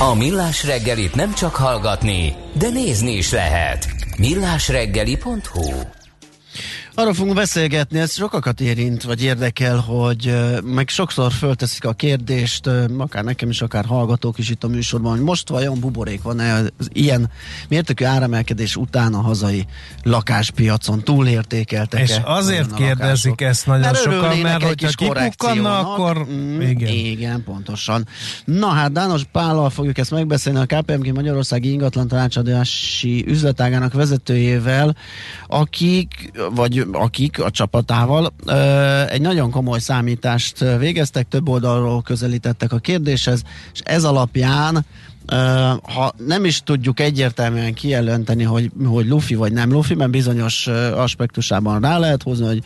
A Millás reggelit nem csak hallgatni, de nézni is lehet. millásreggeli.hu Arról fogunk beszélgetni, ez sokakat érint, vagy érdekel, hogy meg sokszor fölteszik a kérdést, akár nekem is, akár hallgatók is itt a műsorban, hogy most vajon buborék van-e az ilyen mértékű áremelkedés után a hazai lakáspiacon túlértékeltek És azért kérdezik ezt nagyon mert sokan, mert hogyha kipukkanna, akkor mm, igen. igen, pontosan. Na hát Dános Pállal fogjuk ezt megbeszélni, a KPMG Magyarországi Ingatlan Tanácsadási Üzletágának vezetőjével, akik, vagy akik a csapatával egy nagyon komoly számítást végeztek, több oldalról közelítettek a kérdéshez, és ez alapján ha nem is tudjuk egyértelműen kijelenteni, hogy, hogy lufi vagy nem lufi, mert bizonyos aspektusában rá lehet hozni, hogy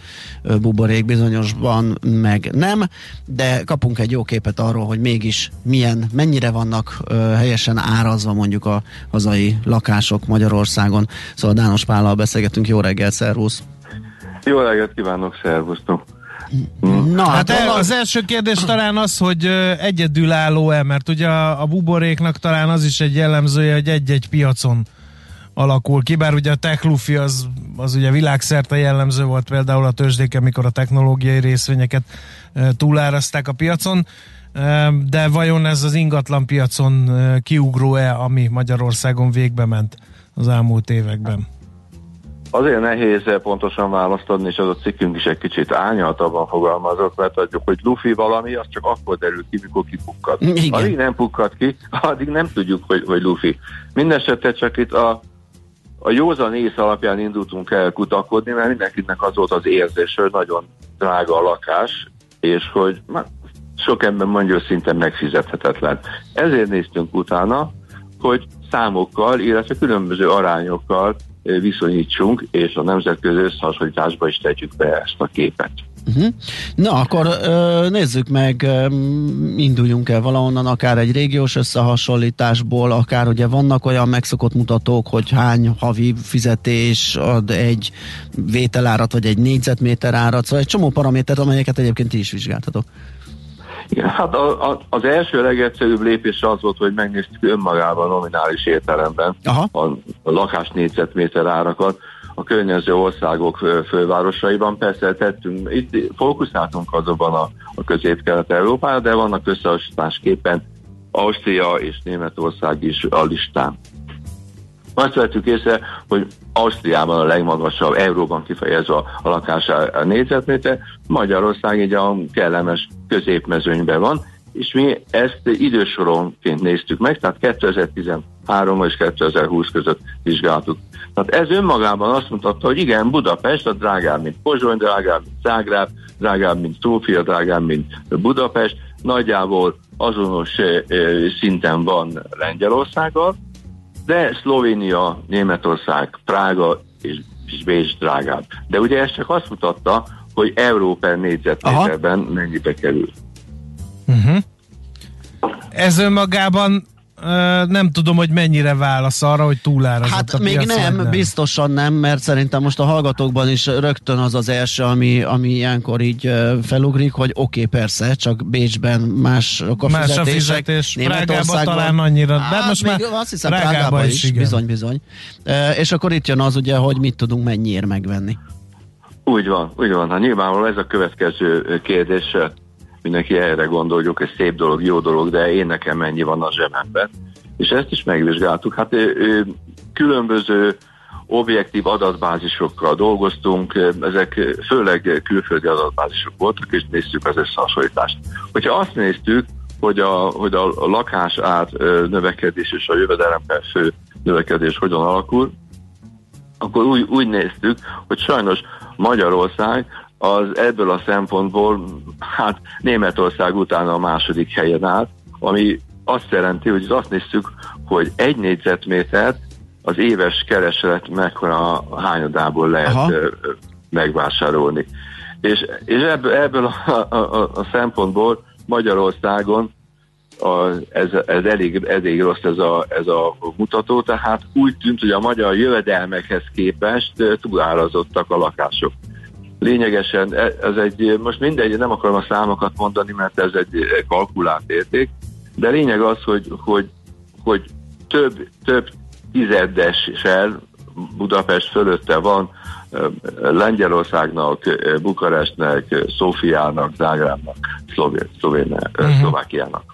buborék bizonyosban meg nem, de kapunk egy jó képet arról, hogy mégis milyen, mennyire vannak helyesen árazva mondjuk a hazai lakások Magyarországon. Szóval Dános Pállal beszélgetünk, jó reggel, szervusz! Jó reggelt kívánok, szervusztok! Na, hát el, az első kérdés talán az, hogy egyedülálló-e, mert ugye a, a buboréknak talán az is egy jellemzője, hogy egy-egy piacon alakul ki, bár ugye a techlufi az, az ugye világszerte jellemző volt például a tőzsdéken, mikor a technológiai részvényeket túlárazták a piacon, de vajon ez az ingatlan piacon kiugró-e, ami Magyarországon végbe ment az elmúlt években? Azért nehéz pontosan választ adni, és az a cikkünk is egy kicsit ányaltabban fogalmazott, mert adjuk, hogy lufi valami, az csak akkor derül ki, mikor kipukkad. Igen. Addig nem pukkad ki, addig nem tudjuk, hogy, hogy lufi. Mindenesetre csak itt a, a józan ész alapján indultunk el kutakodni, mert mindenkinek az volt az érzés, hogy nagyon drága a lakás, és hogy sok ember mondja, hogy szinte megfizethetetlen. Ezért néztünk utána, hogy számokkal, illetve különböző arányokkal viszonyítsunk, és a nemzetközi összehasonlításba is tegyük be ezt a képet. Uh-huh. Na, akkor nézzük meg, induljunk el valahonnan, akár egy régiós összehasonlításból, akár ugye vannak olyan megszokott mutatók, hogy hány havi fizetés ad egy vételárat, vagy egy négyzetméter árat, szóval egy csomó paramétert, amelyeket egyébként ti is vizsgáltatok. Igen, hát a, a, az első legegyszerűbb lépés az volt, hogy megnéztük önmagában nominális értelemben Aha. a, a lakás négyzetméter árakat a környező országok fővárosaiban. Persze tettünk, itt fókuszáltunk azonban a, a közép-kelet-európára, de vannak összehasonlításképpen Ausztria és Németország is a listán. Azt vettük észre, hogy Ausztriában a legmagasabb, euróban kifejezve a, a lakás a négyzetméter, Magyarország egy a kellemes középmezőnyben van, és mi ezt idősoronként néztük meg, tehát 2013 és 2020 között vizsgáltuk. Tehát ez önmagában azt mutatta, hogy igen, Budapest a drágább, mint Pozsony, drágább, mint Zágráb, drágább, mint Szófia, drágább, mint Budapest, nagyjából azonos szinten van Lengyelországgal, de Szlovénia, Németország, Prága és, és Bécs drágább. De ugye ez csak azt mutatta, hogy euró per négyzetméterben mennyibe kerül. Uh-huh. Ez önmagában nem tudom, hogy mennyire válasz arra, hogy túlárazott Hát a még piac, nem, nem, biztosan nem, mert szerintem most a hallgatókban is rögtön az az első, ami, ami ilyenkor így felugrik, hogy oké, okay, persze, csak Bécsben mások a Más fizetések. a fizetés, Prágában talán annyira, de hát, most már azt hiszem Prágában, Prágában is, igen. bizony, bizony. És akkor itt jön az ugye, hogy mit tudunk mennyiért megvenni. Úgy van, úgy van. Hát nyilvánvalóan ez a következő kérdés mindenki erre gondoljuk, ez szép dolog, jó dolog, de én nekem mennyi van a zsebemben. És ezt is megvizsgáltuk. Hát ő, különböző objektív adatbázisokkal dolgoztunk, ezek főleg külföldi adatbázisok voltak, és néztük az összehasonlítást. Hogyha azt néztük, hogy a, hogy a lakás át növekedés és a jövedelem per fő növekedés hogyan alakul, akkor úgy, úgy néztük, hogy sajnos Magyarország az ebből a szempontból hát Németország utána a második helyen állt, ami azt jelenti, hogy azt néztük, hogy egy négyzetmétert az éves kereslet mekkora hányadából lehet Aha. megvásárolni. És, és ebből, ebből a, a, a, a szempontból Magyarországon a, ez, ez elég, elég rossz ez a, ez a mutató, tehát úgy tűnt, hogy a magyar jövedelmekhez képest túlárazottak a lakások lényegesen e, ez egy, most mindegy, nem akarom a számokat mondani, mert ez egy kalkulált érték, de lényeg az, hogy, hogy hogy több, több tizedessel Budapest fölötte van Lengyelországnak, Bukarestnek, Szófiának, Zágrábnak, uh-huh. Szlovákiának.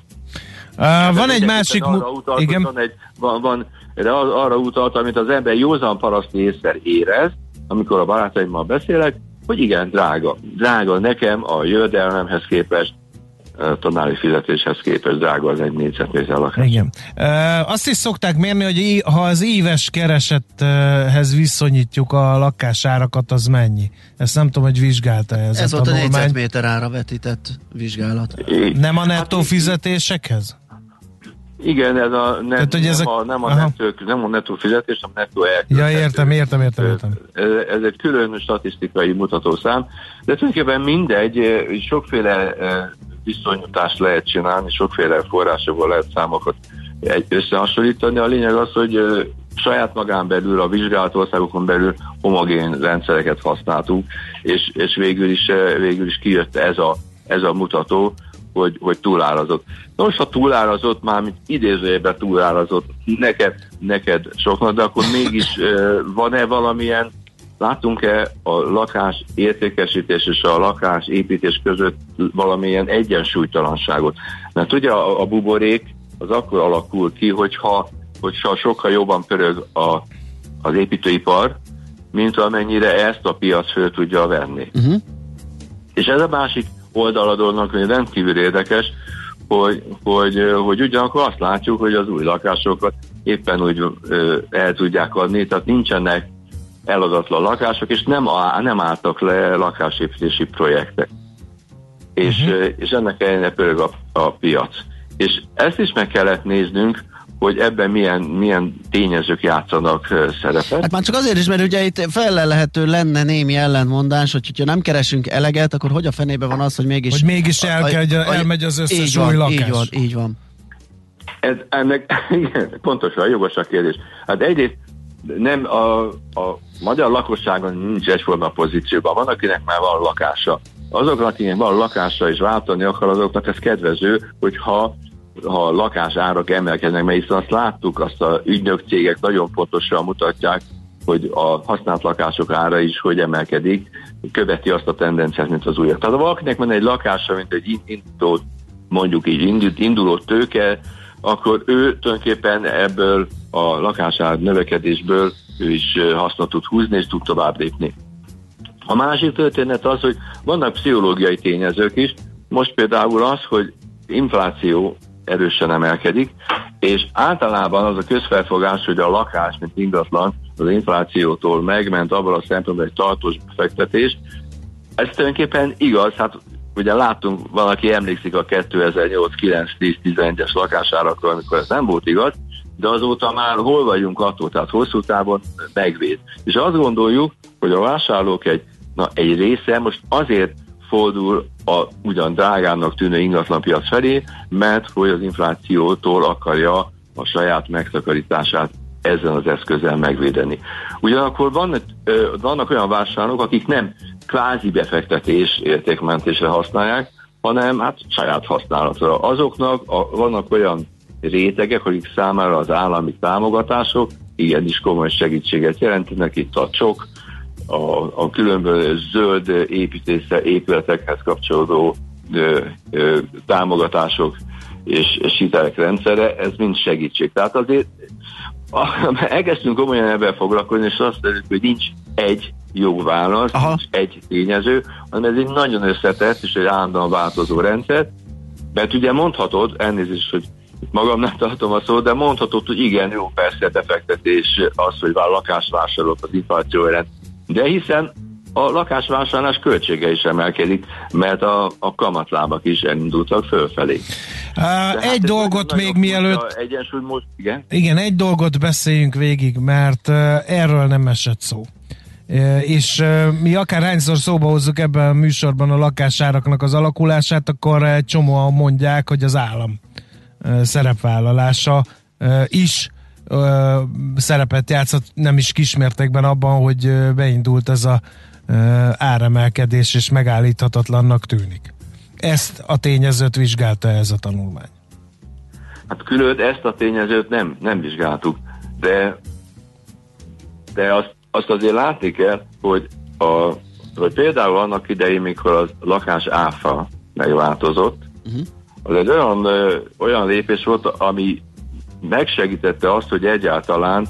Uh, van egy másik... Arra utalt, igen. Van egy, van, van, de arra utalt, amit az ember józan paraszti észre érez, amikor a barátaimmal beszélek, hogy igen, drága. Drága nekem a jövedelmemhez képest, tanári fizetéshez képest drága az egy négyzetméter lakás. Igen. E, azt is szokták mérni, hogy ha az éves keresethez viszonyítjuk a lakásárakat, az mennyi? Ezt nem tudom, hogy vizsgálta ez, ez a volt a négyzetméter ára vetített vizsgálat. Nem a nettó hát, fizetésekhez? Igen, ez a, ne, Tehát, hogy nem, ezek, a, nem, a nettó, nem a nettó fizetés, hanem a nettó elköltés. Ja, értem, értem, értem, értem. Ez, ez egy külön statisztikai mutatószám, de tulajdonképpen mindegy, sokféle viszonyítást lehet csinálni, sokféle forrásokból lehet számokat összehasonlítani. A lényeg az, hogy saját magán belül, a vizsgált országokon belül homogén rendszereket használtuk, és, és végül, is, végül is kijött ez a, ez a mutató, hogy, hogy túlárazott. Nos, ha túlárazott, már mint idézőjében túlárazott, neked, neked soknak, de akkor mégis van-e valamilyen, látunk-e a lakás értékesítés és a lakás építés között valamilyen egyensúlytalanságot? Mert ugye a, a buborék az akkor alakul ki, hogyha, hogyha sokkal jobban pörög a, az építőipar, mint amennyire ezt a piac föl tudja venni. Uh-huh. És ez a másik oldal a dolognak hogy rendkívül érdekes, hogy, hogy, hogy ugyanakkor azt látjuk, hogy az új lakásokat éppen úgy el tudják adni, tehát nincsenek eladatlan lakások, és nem, nem álltak le lakásépítési projektek. És, uh-huh. és ennek ellenére pörög a, a piac. És ezt is meg kellett néznünk, hogy ebben milyen, milyen tényezők játszanak szerepet. Hát már csak azért is, mert ugye itt felelhető lenne némi ellentmondás, hogy ha nem keresünk eleget, akkor hogy a fenébe van az, hogy mégis... Hogy mégis el kell, hogy elmegy az összes így van, új lakás. Így van, így van. Ez, ennek, igen, pontosan, jogos a kérdés. Hát egyrészt nem a, a magyar lakosságon nincs egyforma pozícióban. Van, akinek már van lakása. Azoknak, akinek van lakása és váltani akar, azoknak ez kedvező, hogyha ha a lakás árak emelkednek, mert hiszen azt láttuk, azt a ügynök cégek nagyon pontosan mutatják, hogy a használt lakások ára is hogy emelkedik, követi azt a tendenciát, mint az újak. Tehát ha valakinek van egy lakása, mint egy induló, mondjuk így induló tőke, akkor ő tulajdonképpen ebből a lakásár növekedésből ő is hasznot tud húzni, és tud tovább lépni. A másik történet az, hogy vannak pszichológiai tényezők is, most például az, hogy infláció erősen emelkedik, és általában az a közfelfogás, hogy a lakás, mint ingatlan, az inflációtól megment abban a szempontból egy tartós befektetés. Ez tulajdonképpen igaz, hát ugye láttunk, valaki emlékszik a 2008, 9, 10, 11-es lakásárakról, amikor ez nem volt igaz, de azóta már hol vagyunk attól, tehát hosszú távon megvéd. És azt gondoljuk, hogy a vásárlók egy, na, egy része most azért fordul a ugyan drágának tűnő ingatlanpiac felé, mert hogy az inflációtól akarja a saját megtakarítását ezen az eszközzel megvédeni. Ugyanakkor vannak, vannak olyan vásárlók, akik nem kvázi befektetés értékmentésre használják, hanem hát saját használatra. Azoknak a, vannak olyan rétegek, akik számára az állami támogatások igenis komoly segítséget jelentenek, itt a csok, a, a különböző zöld építésze, épületekhez kapcsolódó ö, ö, támogatások és, és hitelek rendszere, ez mind segítség. Tehát azért elkezdtünk komolyan ebben foglalkozni, és azt mondjuk, hogy nincs egy jó válasz, Aha. nincs egy tényező, hanem ez egy nagyon összetett és egy állandóan változó rendszer, mert ugye mondhatod, elnézést, hogy magam nem tartom a szót, de mondhatod, hogy igen, jó, persze befektetés az, hogy lakást vásárolok az infláció ellen, de hiszen a lakásvásárlás költsége is emelkedik, mert a, a kamatlábak is elindultak fölfelé. Uh, egy dolgot még mielőtt... Egyensúly most, igen? Igen, egy dolgot beszéljünk végig, mert uh, erről nem esett szó. Uh, és uh, mi akár hányszor szóba hozzuk ebben a műsorban a lakásáraknak az alakulását, akkor egy csomóan mondják, hogy az állam uh, szerepvállalása is ö, szerepet játszott, nem is kismértékben abban, hogy ö, beindult ez a ö, áremelkedés, és megállíthatatlannak tűnik. Ezt a tényezőt vizsgálta ez a tanulmány. Hát külön ezt a tényezőt nem, nem vizsgáltuk, de, de azt, azt azért látni kell, hogy, a, hogy például annak idején, mikor az lakás áfa megváltozott, uh-huh. az egy olyan, ö, olyan lépés volt, ami megsegítette azt, hogy egyáltalán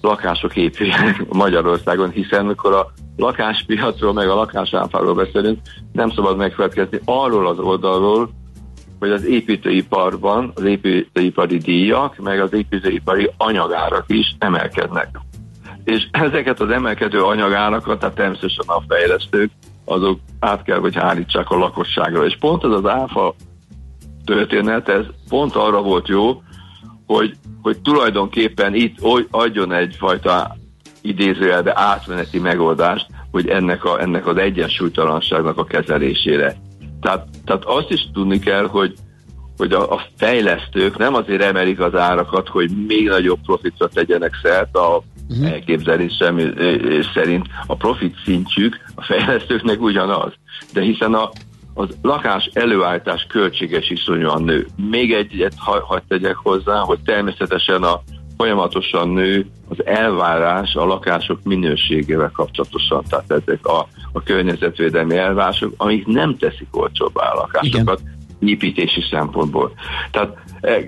lakások épüljenek Magyarországon, hiszen mikor a lakáspiacról, meg a lakásáfáról beszélünk, nem szabad megfelelkezni arról az oldalról, hogy az építőiparban az építőipari díjak, meg az építőipari anyagárak is emelkednek. És ezeket az emelkedő anyagárakat, tehát természetesen a fejlesztők, azok át kell, hogy hárítsák a lakosságra. És pont ez az áfa történet, ez pont arra volt jó, hogy, hogy tulajdonképpen itt adjon egyfajta idézőjelbe átmeneti megoldást, hogy ennek, a, ennek az egyensúlytalanságnak a kezelésére. Tehát, tehát azt is tudni kell, hogy, hogy a, a fejlesztők nem azért emelik az árakat, hogy még nagyobb profitra tegyenek szert a uh-huh. szerint a profit szintjük a fejlesztőknek ugyanaz. De hiszen a, az lakás előállítás költséges iszonyúan nő. Még egyet ha, hagyd tegyek hozzá, hogy természetesen a folyamatosan nő az elvárás a lakások minőségével kapcsolatosan, tehát ezek a, a környezetvédelmi elvárások, amik nem teszik olcsóbbá a lakásokat Igen. építési szempontból. Tehát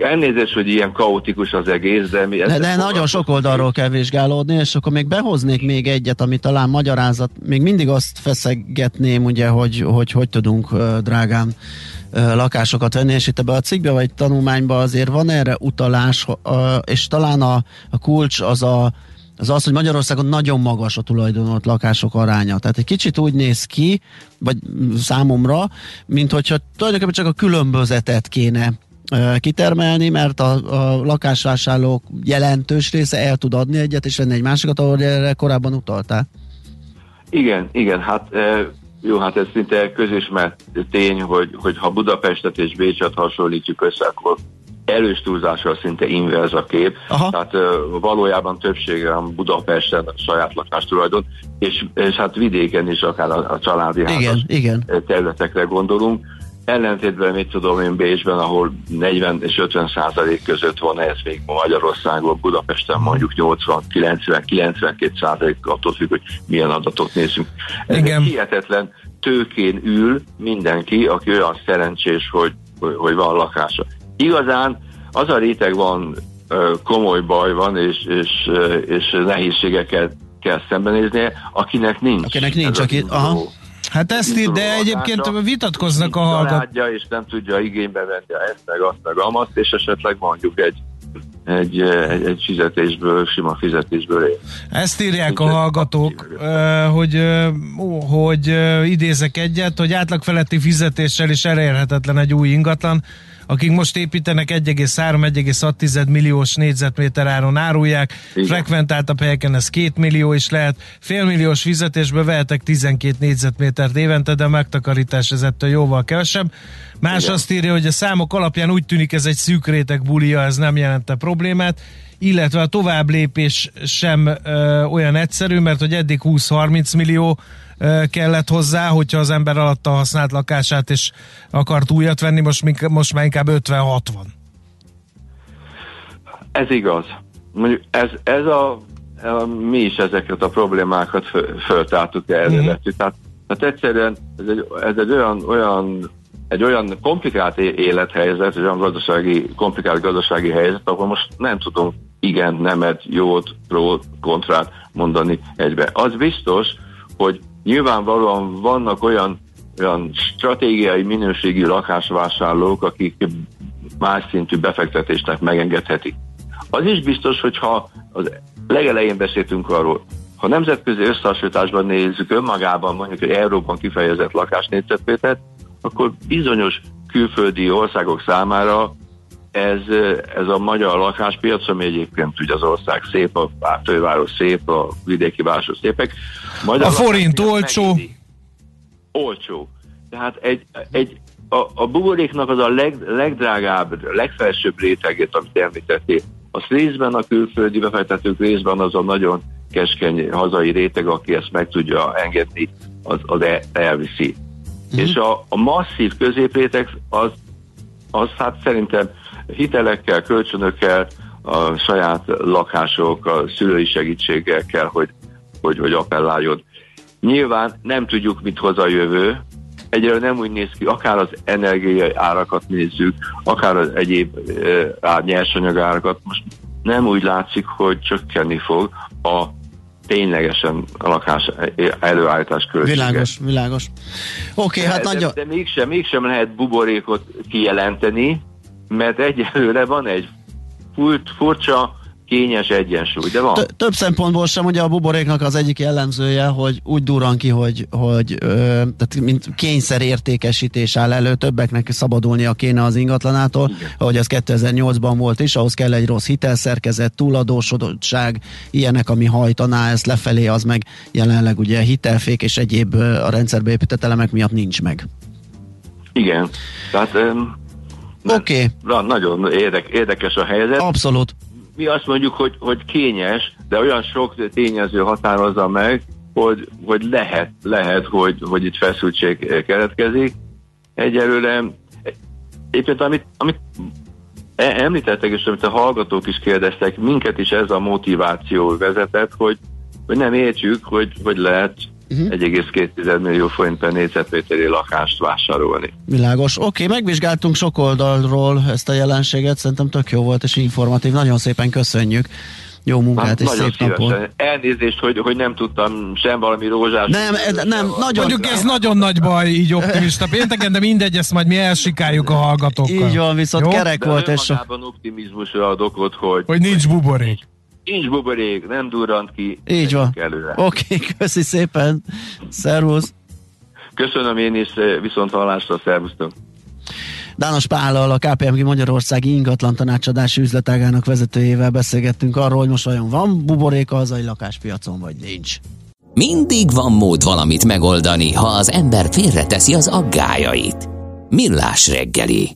elnézést, hogy ilyen kaotikus az egész, de mi... De, de nagyon sok oldalról kell vizsgálódni, és akkor még behoznék még egyet, ami talán magyarázat, még mindig azt feszegetném, ugye, hogy hogy, hogy tudunk, drágám, lakásokat venni, és itt ebbe a cikkbe vagy tanulmányban azért van erre utalás, és talán a, a kulcs az a az az, hogy Magyarországon nagyon magas a tulajdonolt lakások aránya. Tehát egy kicsit úgy néz ki, vagy számomra, mint hogyha tulajdonképpen csak a különbözetet kéne kitermelni, mert a, a lakásvásárlók jelentős része el tud adni egyet, és venni egy másikat, ahol erre korábban utaltál. Igen, igen, hát jó, hát ez szinte közismert tény, hogy, hogy ha Budapestet és Bécset hasonlítjuk össze, akkor elős túlzással szinte inverz a kép. Aha. Tehát uh, valójában többsége Budapesten saját lakástulajdon, és, és hát vidéken is akár a, a családi igen, házas igen. területekre gondolunk. Ellentétben, mit tudom én, Bécsben, ahol 40 és 50 százalék között van ez még Magyarországon, Budapesten mondjuk 80, 90, 92 százalék, attól függ, hogy milyen adatot nézünk. Ez Igen. egy hihetetlen tőkén ül mindenki, aki olyan szerencsés, hogy, hogy, van lakása. Igazán az a réteg van, komoly baj van, és, és, és nehézségeket kell szembenéznie, akinek nincs. Akinek nincs, aki... Aha. Hát ezt így, de egyébként vitatkoznak a hallgatók. és nem tudja igénybe venni ezt, meg azt, meg amazt, és esetleg mondjuk egy egy, egy, egy fizetésből, sima fizetésből él. Ezt írják a hallgatók, hogy, hogy idézek egyet, hogy átlagfeletti fizetéssel is elérhetetlen egy új ingatlan, akik most építenek 1,3-1,6 milliós négyzetméter áron árulják, Igen. frekventáltabb helyeken ez 2 millió is lehet, félmilliós fizetésbe vehetek 12 négyzetmétert évente, de a megtakarítás ez ettől jóval kevesebb. Más Igen. azt írja, hogy a számok alapján úgy tűnik ez egy szűk réteg bulia, ez nem jelente problémát, illetve a tovább lépés sem ö, olyan egyszerű, mert hogy eddig 20-30 millió kellett hozzá, hogyha az ember alatta használt lakását és akart újat venni, most, most már inkább 50-60. Ez igaz. Mondjuk ez, ez a, a, mi is ezeket a problémákat föltáltuk eredetű. Mm-hmm. Tehát, tehát egyszerűen ez egy, ez egy olyan, olyan egy olyan komplikált élethelyzet, egy olyan gazdasági, komplikált gazdasági helyzet, ahol most nem tudunk igen, nemet, jót, prót, kontrát mondani egybe. Az biztos, hogy Nyilvánvalóan vannak olyan, olyan stratégiai minőségi lakásvásárlók, akik más szintű befektetésnek megengedhetik. Az is biztos, hogy ha az legelején beszéltünk arról, ha nemzetközi összehasonlításban nézzük önmagában mondjuk egy Euróban kifejezett lakásnégyzetmétert, akkor bizonyos külföldi országok számára ez, ez a magyar lakáspiac, ami egyébként ugye az ország szép, a főváros szép, a vidéki városok szépek. Magyar a forint olcsó. Megéri. Olcsó. Tehát egy, egy, a, a buboréknak az a leg, legdrágább, legfelsőbb rétegét, amit említettél, az részben a külföldi befektetők, részben az a nagyon keskeny hazai réteg, aki ezt meg tudja engedni, az, az el, elviszi. Mm-hmm. És a, a masszív középréteg az, az hát szerintem hitelekkel, kölcsönökkel, a saját lakások, a szülői segítséggel kell, hogy, hogy, hogy appelláljon. Nyilván nem tudjuk, mit hoz a jövő, egyre nem úgy néz ki, akár az energiai árakat nézzük, akár az egyéb e, nyersanyag árakat, most nem úgy látszik, hogy csökkenni fog a ténylegesen a lakás előállítás költsége. Világos, világos. Oké, okay, hát de, nagyon... De, de mégsem, mégsem lehet buborékot kijelenteni, mert egyelőre van egy furt, furcsa kényes egyensúly, de van. Több szempontból sem, ugye a buboréknak az egyik jellemzője, hogy úgy durran ki, hogy, hogy ö, tehát mint kényszer értékesítés áll elő, többeknek szabadulnia kéne az ingatlanától, Igen. ahogy ez 2008-ban volt is, ahhoz kell egy rossz hitelszerkezet, túladósodottság, ilyenek, ami hajtaná ezt lefelé, az meg jelenleg ugye hitelfék és egyéb a rendszerbe épített elemek miatt nincs meg. Igen, tehát Oké. Okay. Nagyon érdek, érdekes a helyzet. Abszolút mi azt mondjuk, hogy, hogy kényes, de olyan sok tényező határozza meg, hogy, hogy lehet, lehet, hogy, hogy itt feszültség keletkezik. Egyelőre éppen amit, amit e- említettek, és amit a hallgatók is kérdeztek, minket is ez a motiváció vezetett, hogy, hogy nem értjük, hogy, hogy lehet uh-huh. Mhm. 1,2 millió forint per négyzetméteri lakást vásárolni. Világos. Oké, okay, megvizsgáltunk sok oldalról ezt a jelenséget, szerintem tök jó volt és informatív. Nagyon szépen köszönjük. Jó munkát hát, és szép szívesen. napot. Elnézést, hogy, hogy nem tudtam sem valami rózsás. Nem, nem, nem nagyon. Mondjuk ez nagyon nagy baj, így optimista pénteken, de mindegy, ezt majd mi elsikáljuk a hallgatókkal. Így van, viszont Jó? kerek de volt. És optimizmusra ad okot, hogy... Hogy nincs buborék. Nincs buborék, nem durrant ki. Így van. Oké, okay, köszi szépen. Szervusz. Köszönöm én is, eh, viszont hallásra, szervusztok. Dános Pállal, a KPMG Magyarországi ingatlan tanácsadási üzletágának vezetőjével beszélgettünk arról, hogy most vajon van buborék a hazai lakáspiacon, vagy nincs. Mindig van mód valamit megoldani, ha az ember félreteszi az aggájait. Millás reggeli.